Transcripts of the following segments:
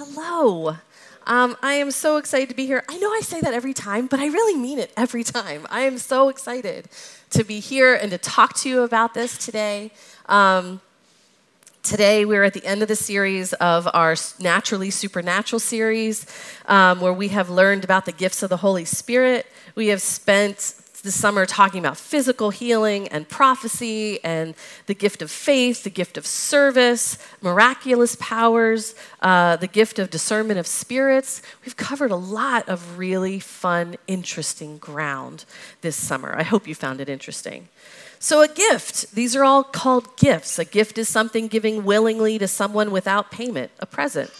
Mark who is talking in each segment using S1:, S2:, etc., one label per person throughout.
S1: Hello. Um, I am so excited to be here. I know I say that every time, but I really mean it every time. I am so excited to be here and to talk to you about this today. Um, today, we're at the end of the series of our Naturally Supernatural series, um, where we have learned about the gifts of the Holy Spirit. We have spent this summer talking about physical healing and prophecy and the gift of faith, the gift of service, miraculous powers, uh, the gift of discernment of spirits. We've covered a lot of really fun, interesting ground this summer. I hope you found it interesting. So, a gift, these are all called gifts. A gift is something giving willingly to someone without payment, a present.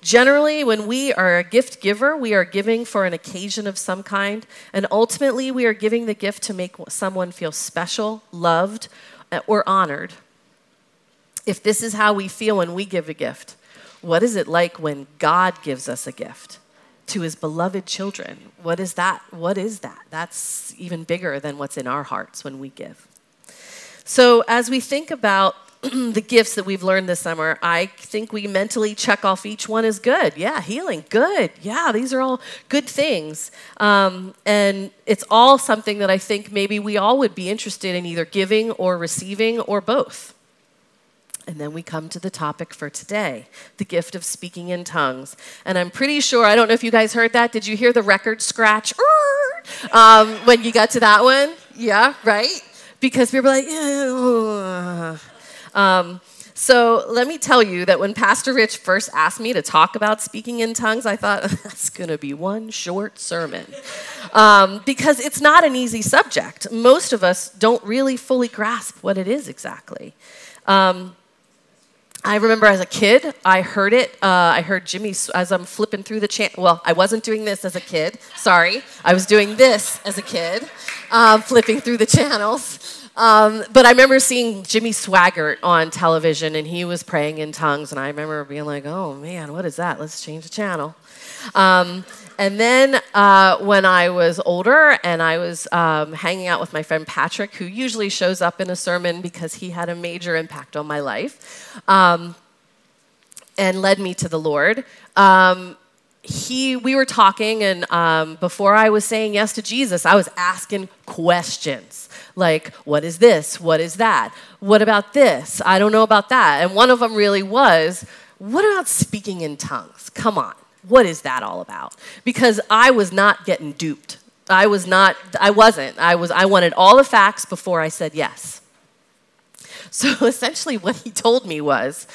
S1: Generally, when we are a gift giver, we are giving for an occasion of some kind, and ultimately, we are giving the gift to make someone feel special, loved, uh, or honored. If this is how we feel when we give a gift, what is it like when God gives us a gift to his beloved children? What is that? What is that? That's even bigger than what's in our hearts when we give. So, as we think about the gifts that we've learned this summer, I think we mentally check off each one as good. Yeah, healing, good. Yeah, these are all good things. Um, and it's all something that I think maybe we all would be interested in either giving or receiving or both. And then we come to the topic for today the gift of speaking in tongues. And I'm pretty sure, I don't know if you guys heard that. Did you hear the record scratch um, when you got to that one? Yeah, right? Because people were like. Um, so let me tell you that when Pastor Rich first asked me to talk about speaking in tongues, I thought that's going to be one short sermon. Um, because it's not an easy subject. Most of us don't really fully grasp what it is exactly. Um, I remember as a kid, I heard it. Uh, I heard Jimmy as I'm flipping through the channel. Well, I wasn't doing this as a kid. Sorry. I was doing this as a kid, um, flipping through the channels. Um, but I remember seeing Jimmy Swaggart on television, and he was praying in tongues, and I remember being like, "Oh man, what is that? Let's change the channel." Um, and then uh, when I was older and I was um, hanging out with my friend Patrick, who usually shows up in a sermon because he had a major impact on my life um, and led me to the Lord. Um, he we were talking and um, before i was saying yes to jesus i was asking questions. Like what is this? What is that? What about this? I don't know about that. And one of them really was what about speaking in tongues? Come on. What is that all about? Because i was not getting duped. I was not i wasn't. I was i wanted all the facts before i said yes. So essentially what he told me was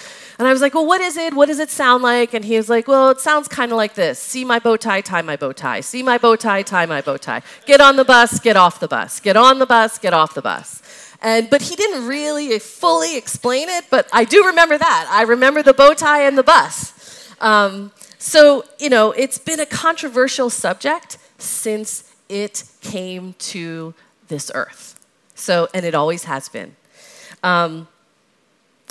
S1: and I was like, well, what is it? What does it sound like? And he was like, well, it sounds kind of like this see my bow tie, tie my bow tie. See my bow tie, tie my bow tie. Get on the bus, get off the bus. Get on the bus, get off the bus. And, but he didn't really fully explain it, but I do remember that. I remember the bow tie and the bus. Um, so, you know, it's been a controversial subject since it came to this earth. So, and it always has been. Um,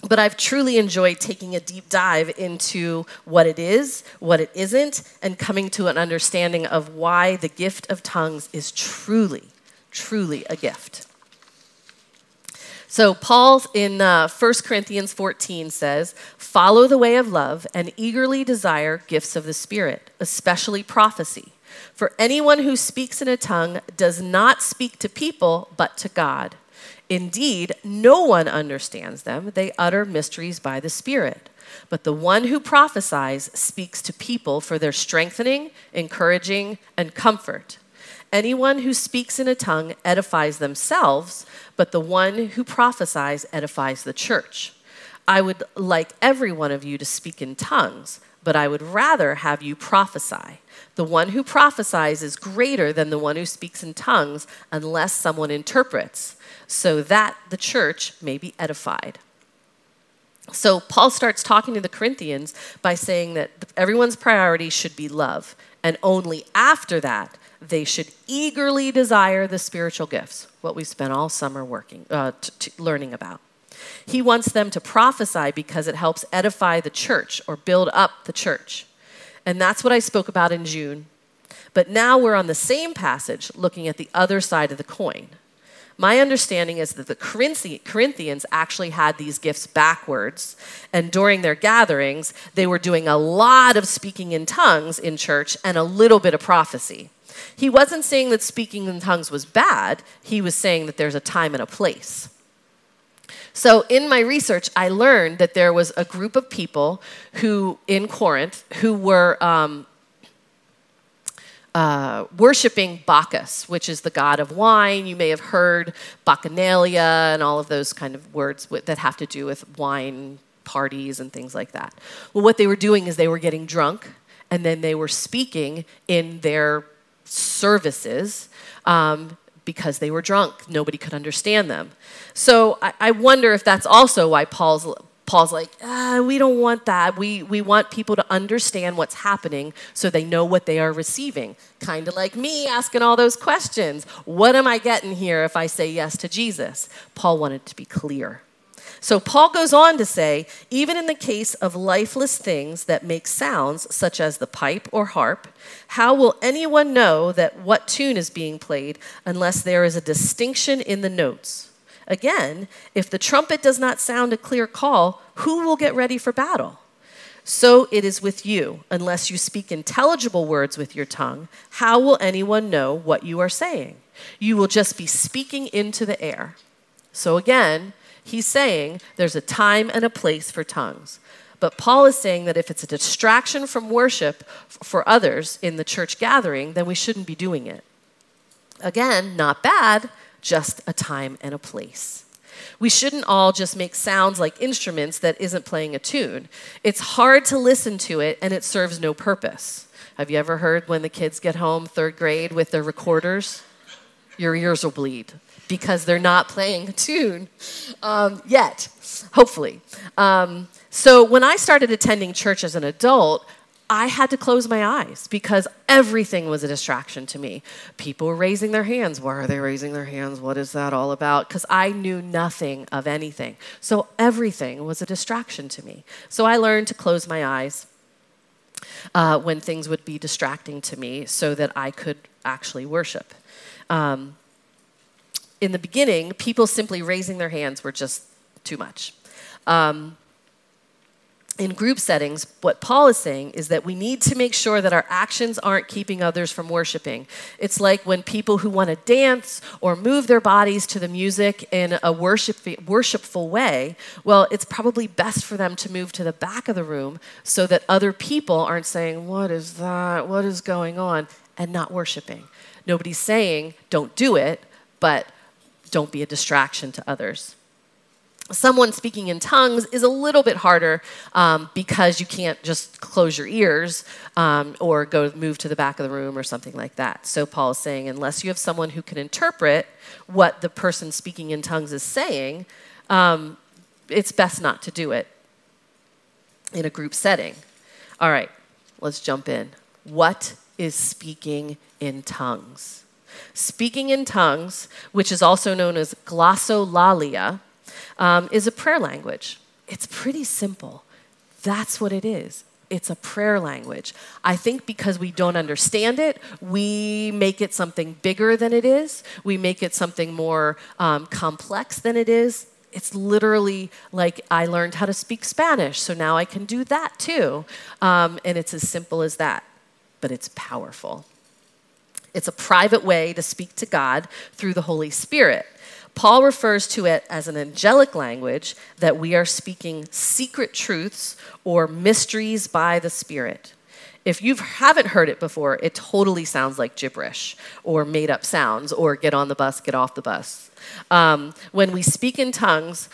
S1: but I've truly enjoyed taking a deep dive into what it is, what it isn't, and coming to an understanding of why the gift of tongues is truly, truly a gift. So, Paul in uh, 1 Corinthians 14 says, Follow the way of love and eagerly desire gifts of the Spirit, especially prophecy. For anyone who speaks in a tongue does not speak to people, but to God Indeed, no one understands them. They utter mysteries by the Spirit. But the one who prophesies speaks to people for their strengthening, encouraging, and comfort. Anyone who speaks in a tongue edifies themselves, but the one who prophesies edifies the church. I would like every one of you to speak in tongues, but I would rather have you prophesy. The one who prophesies is greater than the one who speaks in tongues unless someone interprets so that the church may be edified. So Paul starts talking to the Corinthians by saying that everyone's priority should be love, and only after that they should eagerly desire the spiritual gifts, what we spent all summer working, uh, t- t- learning about. He wants them to prophesy because it helps edify the church or build up the church. And that's what I spoke about in June. But now we're on the same passage looking at the other side of the coin. My understanding is that the Corinthians actually had these gifts backwards, and during their gatherings, they were doing a lot of speaking in tongues in church and a little bit of prophecy. He wasn't saying that speaking in tongues was bad, he was saying that there's a time and a place. So, in my research, I learned that there was a group of people who, in Corinth, who were um, uh, worshiping Bacchus, which is the god of wine. You may have heard Bacchanalia and all of those kind of words that have to do with wine parties and things like that. Well, what they were doing is they were getting drunk and then they were speaking in their services um, because they were drunk. Nobody could understand them. So I, I wonder if that's also why Paul's Paul's like, ah, we don't want that. We, we want people to understand what's happening so they know what they are receiving. Kind of like me asking all those questions. What am I getting here if I say yes to Jesus? Paul wanted to be clear. So Paul goes on to say, even in the case of lifeless things that make sounds, such as the pipe or harp, how will anyone know that what tune is being played unless there is a distinction in the notes? Again, if the trumpet does not sound a clear call, who will get ready for battle? So it is with you. Unless you speak intelligible words with your tongue, how will anyone know what you are saying? You will just be speaking into the air. So again, he's saying there's a time and a place for tongues. But Paul is saying that if it's a distraction from worship for others in the church gathering, then we shouldn't be doing it. Again, not bad, just a time and a place. We shouldn't all just make sounds like instruments that isn't playing a tune. It's hard to listen to it and it serves no purpose. Have you ever heard when the kids get home, third grade, with their recorders? Your ears will bleed because they're not playing a tune um, yet, hopefully. Um, so when I started attending church as an adult, I had to close my eyes because everything was a distraction to me. People were raising their hands. Why are they raising their hands? What is that all about? Because I knew nothing of anything. So everything was a distraction to me. So I learned to close my eyes uh, when things would be distracting to me so that I could actually worship. Um, in the beginning, people simply raising their hands were just too much. Um, in group settings, what Paul is saying is that we need to make sure that our actions aren't keeping others from worshiping. It's like when people who want to dance or move their bodies to the music in a worship, worshipful way, well, it's probably best for them to move to the back of the room so that other people aren't saying, What is that? What is going on? and not worshiping. Nobody's saying, Don't do it, but don't be a distraction to others someone speaking in tongues is a little bit harder um, because you can't just close your ears um, or go move to the back of the room or something like that. So Paul is saying, unless you have someone who can interpret what the person speaking in tongues is saying, um, it's best not to do it in a group setting. All right, let's jump in. What is speaking in tongues? Speaking in tongues, which is also known as glossolalia, um, is a prayer language. It's pretty simple. That's what it is. It's a prayer language. I think because we don't understand it, we make it something bigger than it is. We make it something more um, complex than it is. It's literally like I learned how to speak Spanish, so now I can do that too. Um, and it's as simple as that, but it's powerful. It's a private way to speak to God through the Holy Spirit. Paul refers to it as an angelic language that we are speaking secret truths or mysteries by the Spirit. If you haven't heard it before, it totally sounds like gibberish or made up sounds or get on the bus, get off the bus. Um, when we speak in tongues,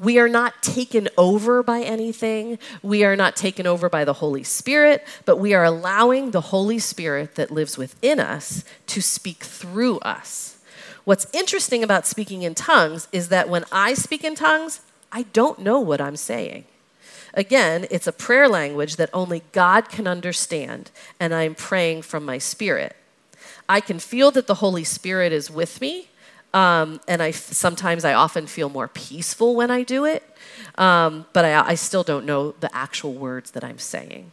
S1: we are not taken over by anything. We are not taken over by the Holy Spirit, but we are allowing the Holy Spirit that lives within us to speak through us. What's interesting about speaking in tongues is that when I speak in tongues, I don't know what I'm saying. Again, it's a prayer language that only God can understand, and I'm praying from my spirit. I can feel that the Holy Spirit is with me, um, and I sometimes I often feel more peaceful when I do it, um, but I, I still don't know the actual words that I'm saying.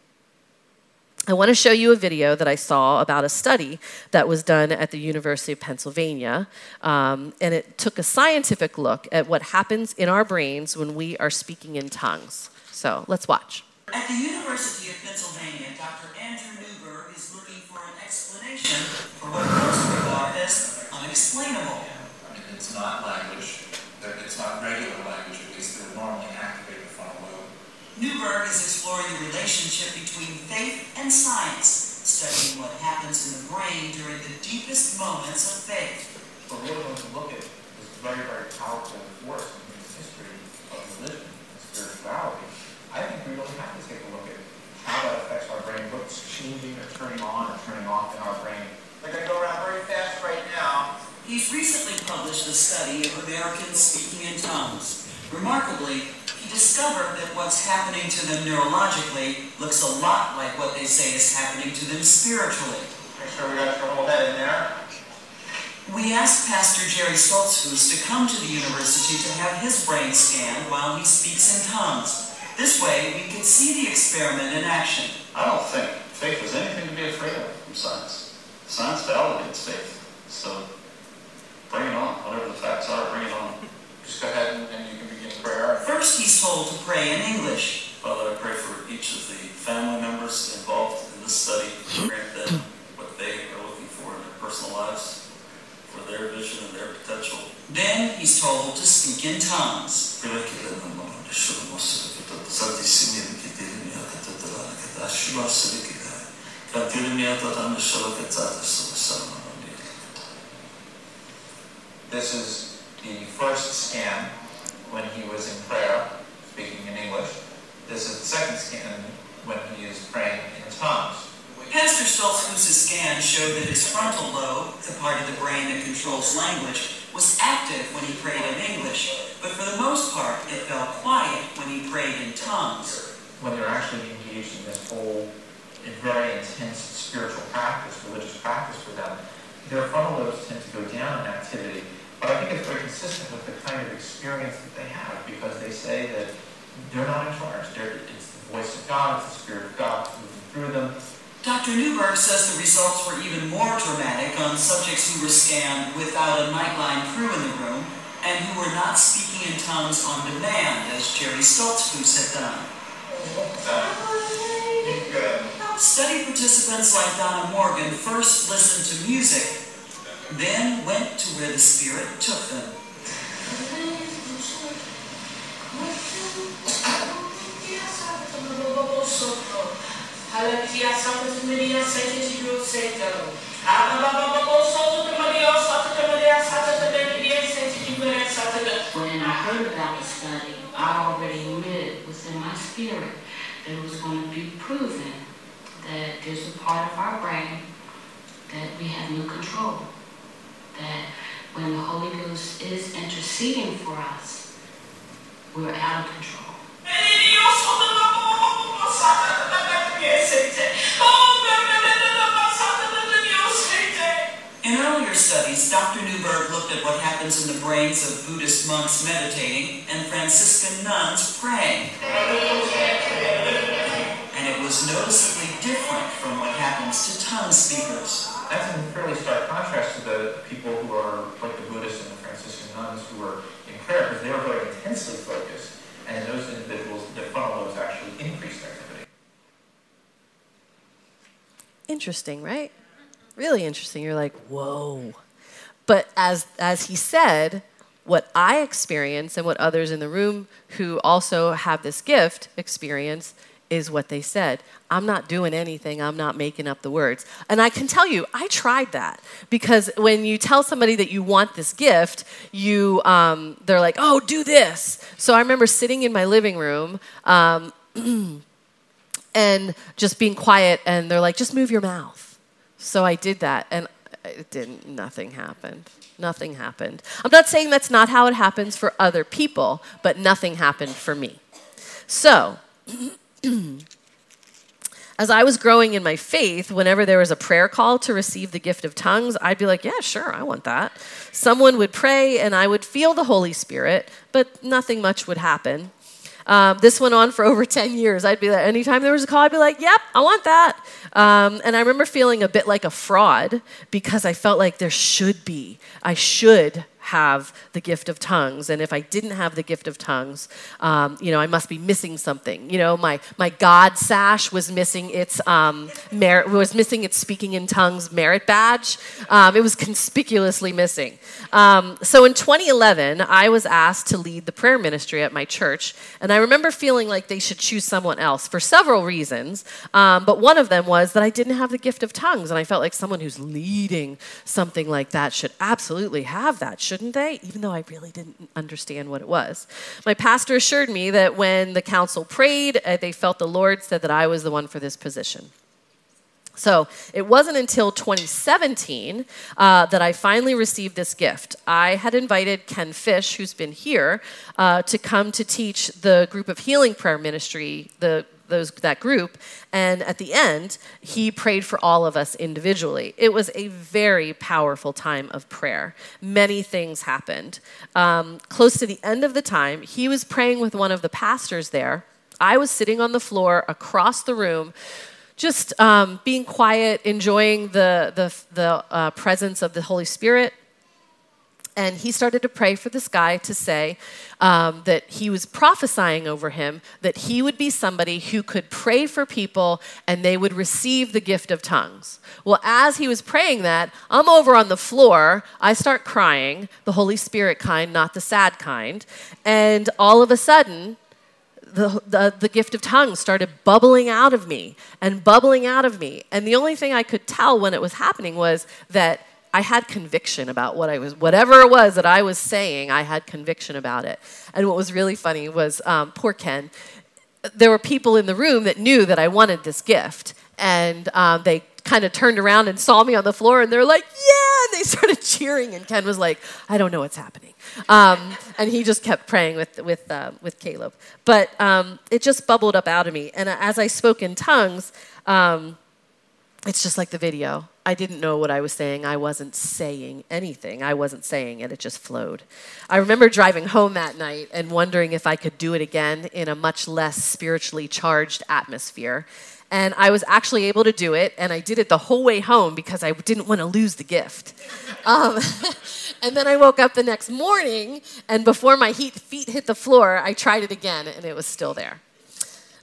S1: I want to show you a video that I saw about a study that was done at the University of Pennsylvania. Um, and it took a scientific look at what happens in our brains when we are speaking in tongues. So let's watch.
S2: At the University of Pennsylvania, Dr. Andrew Newberg is looking for an explanation for what most as unexplainable.
S3: I mean, it's not language. It's not regular language, at least they normally activate the frontal lobe.
S2: Newberg is exploring the relationship between faith and science, studying what happens in the brain during the deepest moments of faith.
S3: We're really going to look at this very, very powerful force in the history of religion and spirituality. I think we really have to take a look at how that affects our brain, what's changing or turning on or turning off in our brain. They're going to go around very fast right now.
S2: He's recently published a study of Americans speaking in tongues. Remarkably, he discovered that what's happening to them neurologically looks a lot like what they say is happening to them spiritually.
S3: Make sure we got your whole head in there.
S2: We asked Pastor Jerry Stoltzfus to come to the university to have his brain scanned while he speaks in tongues. This way, we could see the experiment in action.
S4: I don't think faith is anything to be afraid of from science. Science validates faith. So bring it on. Whatever the facts are, bring it on.
S3: Just go ahead and, and you can begin prayer.
S2: First, he's told to pray in English.
S4: Father, I pray for each of the family members involved in this study. Grant them what they are looking for in their personal lives, for their vision and their potential.
S2: Then, he's told to speak in tongues.
S3: This is the first scan when he was in prayer, speaking in English. This is the second scan when he is praying in tongues.
S2: Pastor Stoltzfus' scan showed that his frontal lobe, the part of the brain that controls language, was active when he prayed in English, but for the most part, it fell quiet when he prayed in tongues.
S3: When they're actually engaged in this whole very intense spiritual practice, religious practice for them, their frontal lobes tend to go down in activity. But I think it's very consistent with the kind of experience that they have because they say that they're not in charge. They're, it's the voice of God, it's the Spirit of God moving through them.
S2: Dr. Newberg says the results were even more dramatic on subjects who were scanned without a Nightline crew in the room and who were not speaking in tongues on demand, as Jerry Stoltzfus had done. Study participants like Donna Morgan first listened to music, then went to where the Spirit took them.
S5: When I heard about the study, I already knew it was in my spirit that it was going to be proven that there's a part of our brain that we have no control. That when the Holy Ghost is interceding for us, we're out of control.
S2: At what happens in the brains of Buddhist monks meditating and Franciscan nuns praying. And it was noticeably different from what happens to tongue speakers.
S3: That's in fairly stark contrast to the people who are like the Buddhists and the Franciscan nuns who are in prayer because they were very intensely focused. And those individuals, their frontal lobes actually increased activity.
S1: Interesting, right? Really interesting. You're like, whoa. But as as he said, what I experience and what others in the room who also have this gift experience is what they said. I'm not doing anything. I'm not making up the words. And I can tell you, I tried that because when you tell somebody that you want this gift, you um, they're like, "Oh, do this." So I remember sitting in my living room. Um, and just being quiet, and they're like, just move your mouth. So I did that, and it didn't, nothing happened. Nothing happened. I'm not saying that's not how it happens for other people, but nothing happened for me. So, as I was growing in my faith, whenever there was a prayer call to receive the gift of tongues, I'd be like, yeah, sure, I want that. Someone would pray, and I would feel the Holy Spirit, but nothing much would happen. Um, this went on for over 10 years. I'd be like, anytime there was a call, I'd be like, yep, I want that. Um, and I remember feeling a bit like a fraud because I felt like there should be, I should have the gift of tongues. And if I didn't have the gift of tongues, um, you know, I must be missing something. You know, my, my God sash was missing its um, merit, was missing its speaking in tongues merit badge. Um, it was conspicuously missing. Um, so in 2011, I was asked to lead the prayer ministry at my church. And I remember feeling like they should choose someone else for several reasons. Um, but one of them was that I didn't have the gift of tongues. And I felt like someone who's leading something like that should absolutely have that, should shouldn't they? Even though I really didn't understand what it was. My pastor assured me that when the council prayed, uh, they felt the Lord said that I was the one for this position. So it wasn't until 2017 uh, that I finally received this gift. I had invited Ken Fish, who's been here, uh, to come to teach the group of healing prayer ministry, the those, that group. And at the end, he prayed for all of us individually. It was a very powerful time of prayer. Many things happened. Um, close to the end of the time, he was praying with one of the pastors there. I was sitting on the floor across the room just um, being quiet, enjoying the, the, the uh, presence of the Holy Spirit and he started to pray for this guy to say um, that he was prophesying over him that he would be somebody who could pray for people and they would receive the gift of tongues. Well, as he was praying that, I'm over on the floor. I start crying, the Holy Spirit kind, not the sad kind. And all of a sudden, the, the, the, gift of tongues started bubbling out of me and bubbling out of me. And the only thing I could tell when it was happening was that I had conviction about what I was, whatever it was that I was saying, I had conviction about it. And what was really funny was um, poor Ken. There were people in the room that knew that I wanted this gift, and um, they kind of turned around and saw me on the floor, and they're like, "Yeah!" And they started cheering, and Ken was like, "I don't know what's happening," um, and he just kept praying with with uh, with Caleb. But um, it just bubbled up out of me, and as I spoke in tongues. Um, it's just like the video. I didn't know what I was saying. I wasn't saying anything. I wasn't saying it. It just flowed. I remember driving home that night and wondering if I could do it again in a much less spiritually charged atmosphere. And I was actually able to do it, and I did it the whole way home because I didn't want to lose the gift. Um, and then I woke up the next morning, and before my feet hit the floor, I tried it again, and it was still there.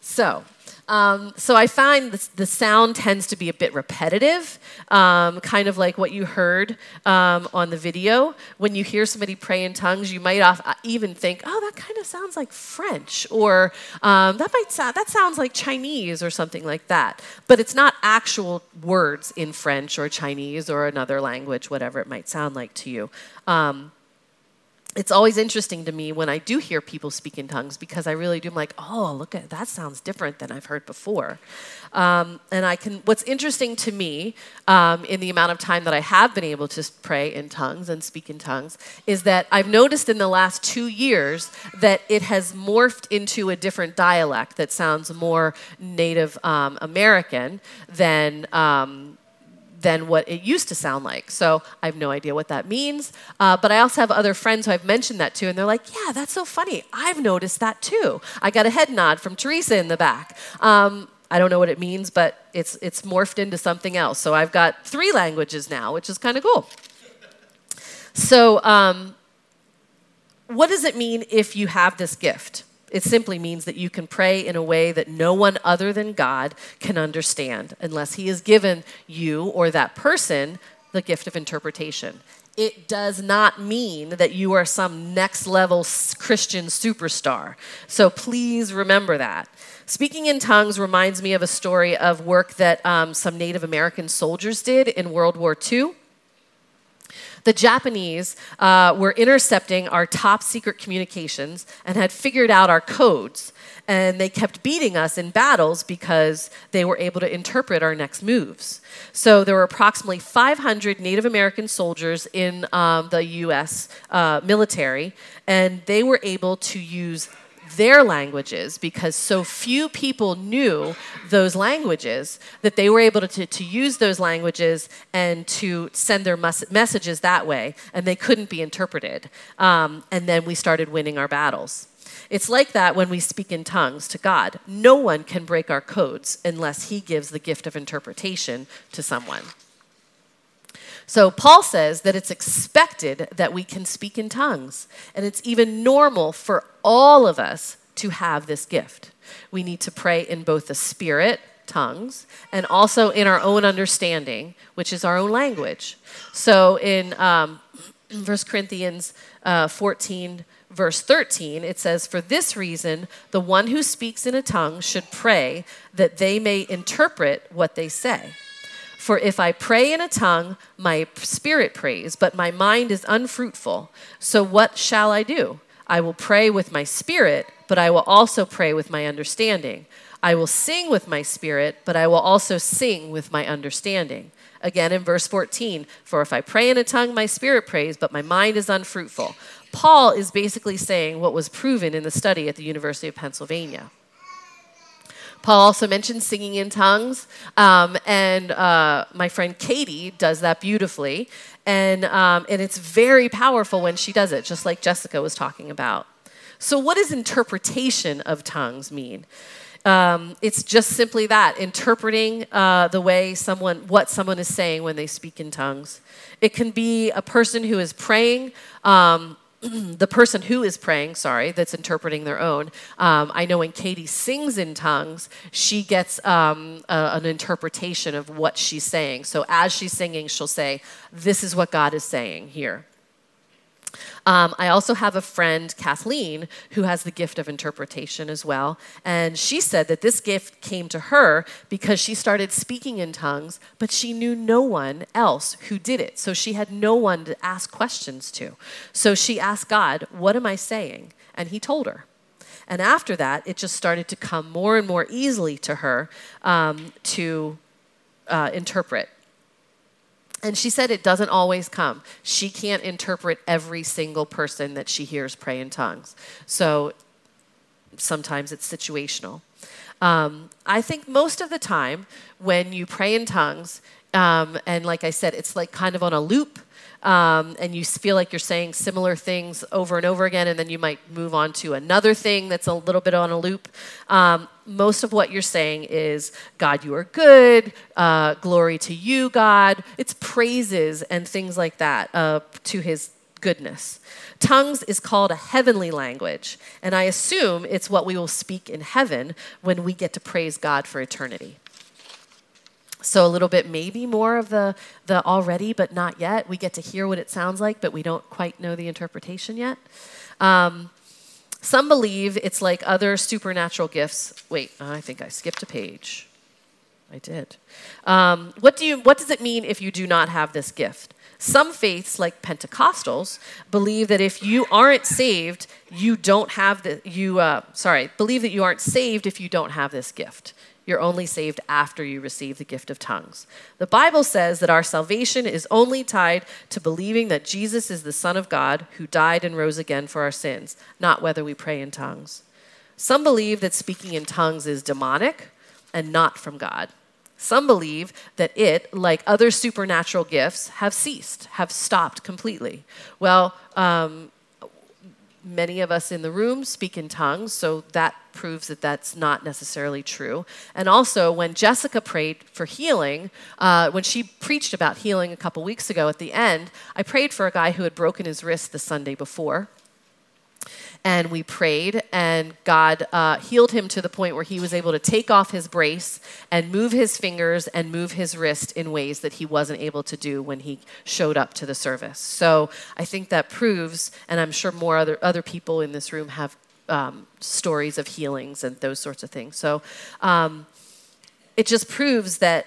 S1: So, um, so I find the, the, sound tends to be a bit repetitive, um, kind of like what you heard um, on the video. When you hear somebody pray in tongues, you might off, uh, even think, "Oh, that kind of sounds like French," or um, "That might sound that sounds like Chinese," or something like that. But it's not actual words in French or Chinese or another language, whatever it might sound like to you. Um, it's always interesting to me when I do hear people speak in tongues because I really do. I'm like, oh, look at that sounds different than I've heard before. Um, and I can. What's interesting to me um, in the amount of time that I have been able to pray in tongues and speak in tongues is that I've noticed in the last two years that it has morphed into a different dialect that sounds more Native um, American than um, than what it used to sound like. So I have no idea what that means. Uh, but I also have other friends who I've mentioned that to, and they're like, yeah, that's so funny. I've noticed that too. I got a head nod from Teresa in the back. Um, I don't know what it means, but it's, it's morphed into something else. So I've got three languages now, which is kind of cool. So, um, what does it mean if you have this gift? It simply means that you can pray in a way that no one other than God can understand unless He has given you or that person the gift of interpretation. It does not mean that you are some next level Christian superstar. So please remember that. Speaking in tongues reminds me of a story of work that um, some Native American soldiers did in World War II. The Japanese uh, were intercepting our top secret communications and had figured out our codes. And they kept beating us in battles because they were able to interpret our next moves. So there were approximately 500 Native American soldiers in um, the US uh, military, and they were able to use their languages because so few people knew those languages that they were able to, to use those languages and to send their mes- messages that way, and they couldn't be interpreted. Um, and then we started winning our battles. It's like that when we speak in tongues to God. No one can break our codes unless He gives the gift of interpretation to someone. So, Paul says that it's expected that we can speak in tongues, and it's even normal for all of us to have this gift. We need to pray in both the spirit, tongues, and also in our own understanding, which is our own language. So, in um, 1 Corinthians uh, 14, verse 13, it says, For this reason, the one who speaks in a tongue should pray that they may interpret what they say. For if I pray in a tongue, my spirit prays, but my mind is unfruitful. So what shall I do? I will pray with my spirit, but I will also pray with my understanding. I will sing with my spirit, but I will also sing with my understanding. Again in verse 14, for if I pray in a tongue, my spirit prays, but my mind is unfruitful. Paul is basically saying what was proven in the study at the University of Pennsylvania. Paul also mentioned singing in tongues, um, and uh, my friend Katie does that beautifully, and um, and it's very powerful when she does it, just like Jessica was talking about. So, what does interpretation of tongues mean? Um, it's just simply that interpreting uh, the way someone, what someone is saying when they speak in tongues. It can be a person who is praying. Um, the person who is praying, sorry, that's interpreting their own. Um, I know when Katie sings in tongues, she gets um, a, an interpretation of what she's saying. So as she's singing, she'll say, This is what God is saying here. Um, I also have a friend, Kathleen, who has the gift of interpretation as well. And she said that this gift came to her because she started speaking in tongues, but she knew no one else who did it. So she had no one to ask questions to. So she asked God, What am I saying? And he told her. And after that, it just started to come more and more easily to her um, to uh, interpret. And she said it doesn't always come. She can't interpret every single person that she hears pray in tongues. So sometimes it's situational. Um, I think most of the time when you pray in tongues, um, and like I said, it's like kind of on a loop um, and you feel like you're saying similar things over and over again, and then you might move on to another thing that's a little bit on a loop. Um, most of what you're saying is, God, you are good, uh, glory to you, God. It's praises and things like that uh, to his goodness. Tongues is called a heavenly language, and I assume it's what we will speak in heaven when we get to praise God for eternity. So a little bit maybe more of the the already but not yet. We get to hear what it sounds like, but we don't quite know the interpretation yet. Um, some believe it's like other supernatural gifts. Wait, I think I skipped a page. I did. Um, what do you? What does it mean if you do not have this gift? Some faiths, like Pentecostals, believe that if you aren't saved, you don't have the you. Uh, sorry, believe that you aren't saved if you don't have this gift. You're only saved after you receive the gift of tongues. The Bible says that our salvation is only tied to believing that Jesus is the Son of God who died and rose again for our sins, not whether we pray in tongues. Some believe that speaking in tongues is demonic and not from God. Some believe that it, like other supernatural gifts, have ceased, have stopped completely. Well, um, many of us in the room speak in tongues, so that proves that that's not necessarily true. And also, when Jessica prayed for healing, uh, when she preached about healing a couple weeks ago at the end, I prayed for a guy who had broken his wrist the Sunday before and we prayed, and God uh, healed him to the point where he was able to take off his brace and move his fingers and move his wrist in ways that he wasn't able to do when he showed up to the service. So I think that proves, and I'm sure more other, other people in this room have um, stories of healings and those sorts of things. So um, it just proves that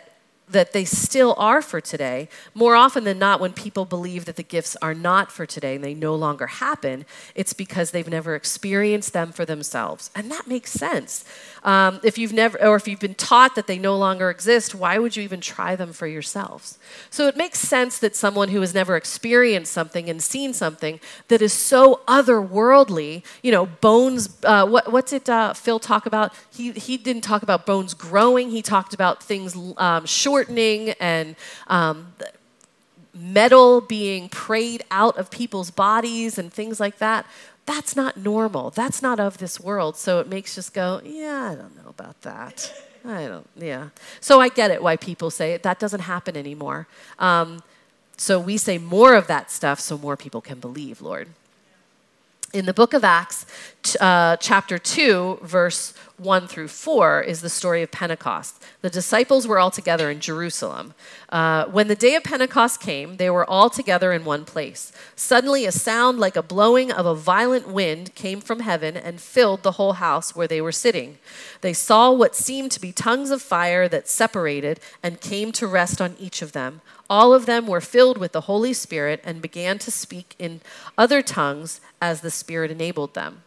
S1: that they still are for today. More often than not, when people believe that the gifts are not for today and they no longer happen, it's because they've never experienced them for themselves. And that makes sense. Um, if you've never, or if you've been taught that they no longer exist, why would you even try them for yourselves? So it makes sense that someone who has never experienced something and seen something that is so otherworldly, you know, bones, uh, what, what did uh, Phil talk about? He, he didn't talk about bones growing, he talked about things um, shortening and um, metal being prayed out of people's bodies and things like that that's not normal. That's not of this world. So it makes us go, yeah, I don't know about that. I don't, yeah. So I get it why people say it. That doesn't happen anymore. Um, so we say more of that stuff so more people can believe, Lord. In the book of Acts, uh, chapter 2, verse 1 through 4, is the story of Pentecost. The disciples were all together in Jerusalem. Uh, when the day of Pentecost came, they were all together in one place. Suddenly, a sound like a blowing of a violent wind came from heaven and filled the whole house where they were sitting. They saw what seemed to be tongues of fire that separated and came to rest on each of them. All of them were filled with the Holy Spirit and began to speak in other tongues as the Spirit enabled them.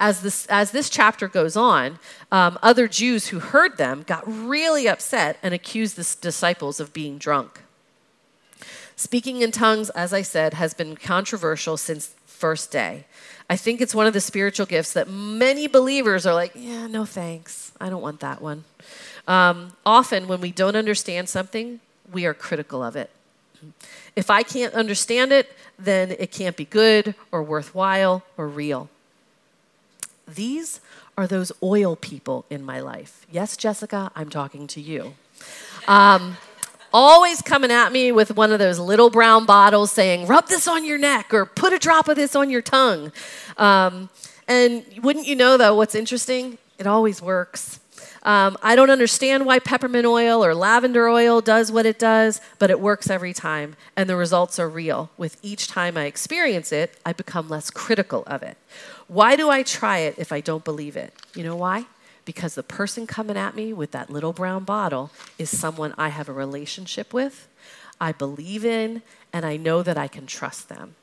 S1: As this, as this chapter goes on, um, other Jews who heard them got really upset and accused the disciples of being drunk. Speaking in tongues, as I said, has been controversial since first day. I think it's one of the spiritual gifts that many believers are like, yeah, no thanks. I don't want that one. Um, often, when we don't understand something, we are critical of it. If I can't understand it, then it can't be good or worthwhile or real. These are those oil people in my life. Yes, Jessica, I'm talking to you. Um, always coming at me with one of those little brown bottles saying, rub this on your neck or put a drop of this on your tongue. Um, and wouldn't you know, though, what's interesting? It always works. Um, I don't understand why peppermint oil or lavender oil does what it does, but it works every time, and the results are real. With each time I experience it, I become less critical of it. Why do I try it if I don't believe it? You know why? Because the person coming at me with that little brown bottle is someone I have a relationship with, I believe in, and I know that I can trust them.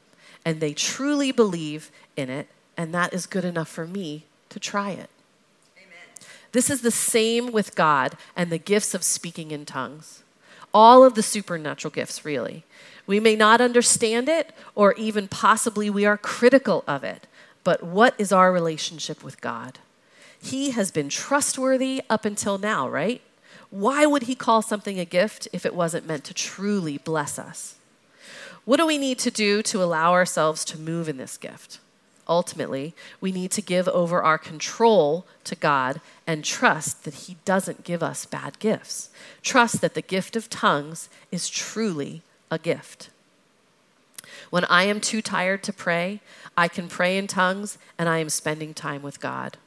S1: And they truly believe in it, and that is good enough for me to try it. This is the same with God and the gifts of speaking in tongues. All of the supernatural gifts, really. We may not understand it, or even possibly we are critical of it, but what is our relationship with God? He has been trustworthy up until now, right? Why would he call something a gift if it wasn't meant to truly bless us? What do we need to do to allow ourselves to move in this gift? Ultimately, we need to give over our control to God and trust that He doesn't give us bad gifts. Trust that the gift of tongues is truly a gift. When I am too tired to pray, I can pray in tongues and I am spending time with God.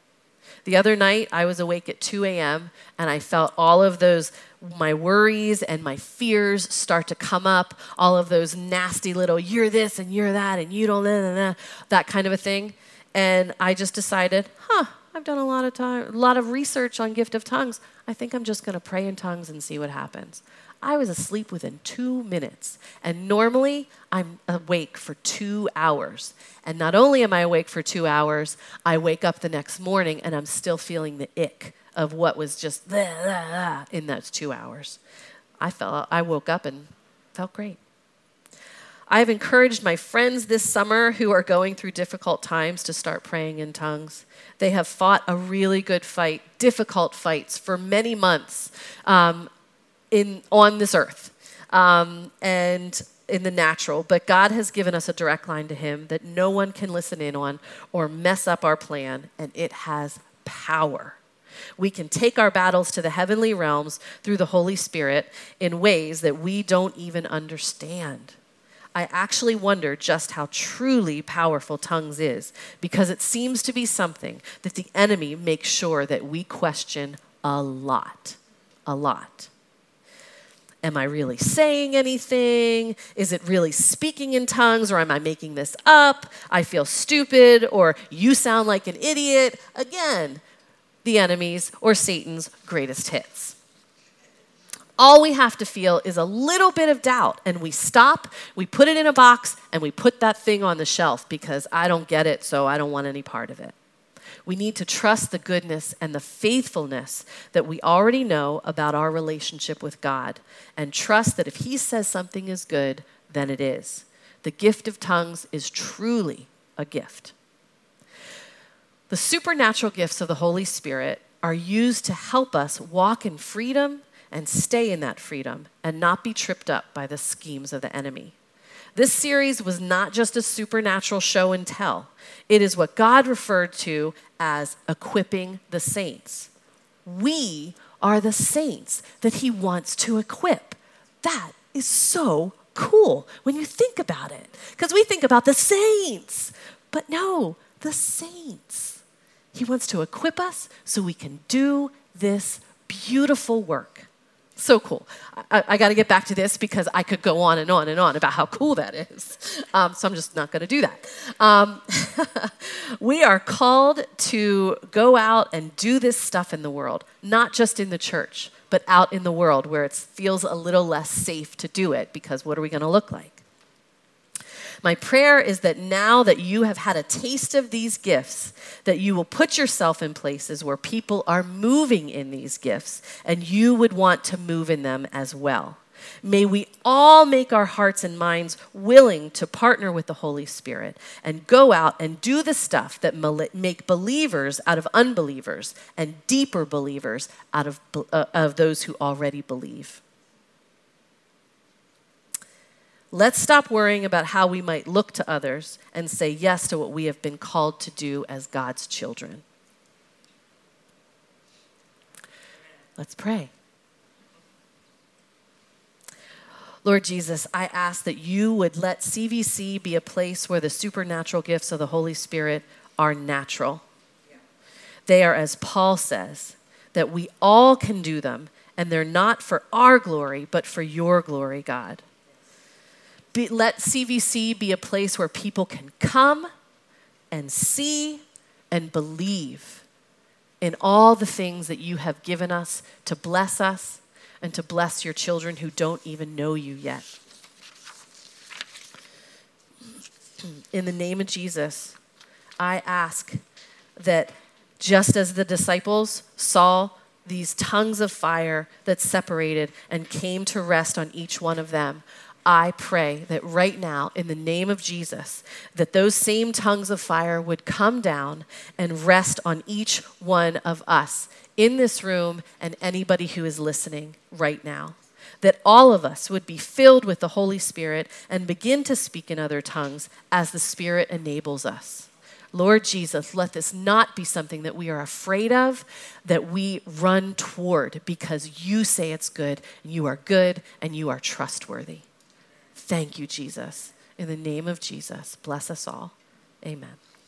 S1: The other night, I was awake at 2 a.m. and I felt all of those, my worries and my fears start to come up. All of those nasty little, you're this and you're that and you don't, blah, that kind of a thing. And I just decided, huh, I've done a lot of time, a lot of research on gift of tongues. I think I'm just going to pray in tongues and see what happens. I was asleep within two minutes. And normally I'm awake for two hours. And not only am I awake for two hours, I wake up the next morning and I'm still feeling the ick of what was just blah, blah, blah in those two hours. I felt I woke up and felt great. I have encouraged my friends this summer who are going through difficult times to start praying in tongues. They have fought a really good fight, difficult fights for many months. Um, in, on this earth um, and in the natural, but God has given us a direct line to Him that no one can listen in on or mess up our plan, and it has power. We can take our battles to the heavenly realms through the Holy Spirit in ways that we don't even understand. I actually wonder just how truly powerful tongues is because it seems to be something that the enemy makes sure that we question a lot. A lot. Am I really saying anything? Is it really speaking in tongues or am I making this up? I feel stupid or you sound like an idiot. Again, the enemy's or Satan's greatest hits. All we have to feel is a little bit of doubt, and we stop, we put it in a box, and we put that thing on the shelf because I don't get it, so I don't want any part of it. We need to trust the goodness and the faithfulness that we already know about our relationship with God and trust that if He says something is good, then it is. The gift of tongues is truly a gift. The supernatural gifts of the Holy Spirit are used to help us walk in freedom and stay in that freedom and not be tripped up by the schemes of the enemy. This series was not just a supernatural show and tell, it is what God referred to as equipping the saints. We are the saints that He wants to equip. That is so cool when you think about it. Because we think about the saints, but no, the saints. He wants to equip us so we can do this beautiful work. So cool. I, I got to get back to this because I could go on and on and on about how cool that is. Um, so I'm just not going to do that. Um, we are called to go out and do this stuff in the world, not just in the church, but out in the world where it feels a little less safe to do it because what are we going to look like? My prayer is that now that you have had a taste of these gifts, that you will put yourself in places where people are moving in these gifts and you would want to move in them as well. May we all make our hearts and minds willing to partner with the Holy Spirit and go out and do the stuff that make believers out of unbelievers and deeper believers out of, uh, of those who already believe. Let's stop worrying about how we might look to others and say yes to what we have been called to do as God's children. Let's pray. Lord Jesus, I ask that you would let CVC be a place where the supernatural gifts of the Holy Spirit are natural. They are, as Paul says, that we all can do them, and they're not for our glory, but for your glory, God be, let CVC be a place where people can come and see and believe in all the things that you have given us to bless us and to bless your children who don't even know you yet. In the name of Jesus, I ask that just as the disciples saw these tongues of fire that separated and came to rest on each one of them, I pray that right now, in the name of Jesus, that those same tongues of fire would come down and rest on each one of us in this room and anybody who is listening right now. That all of us would be filled with the Holy Spirit and begin to speak in other tongues as the Spirit enables us. Lord Jesus, let this not be something that we are afraid of, that we run toward because you say it's good, and you are good, and you are trustworthy. Thank you, Jesus. In the name of Jesus, bless us all. Amen.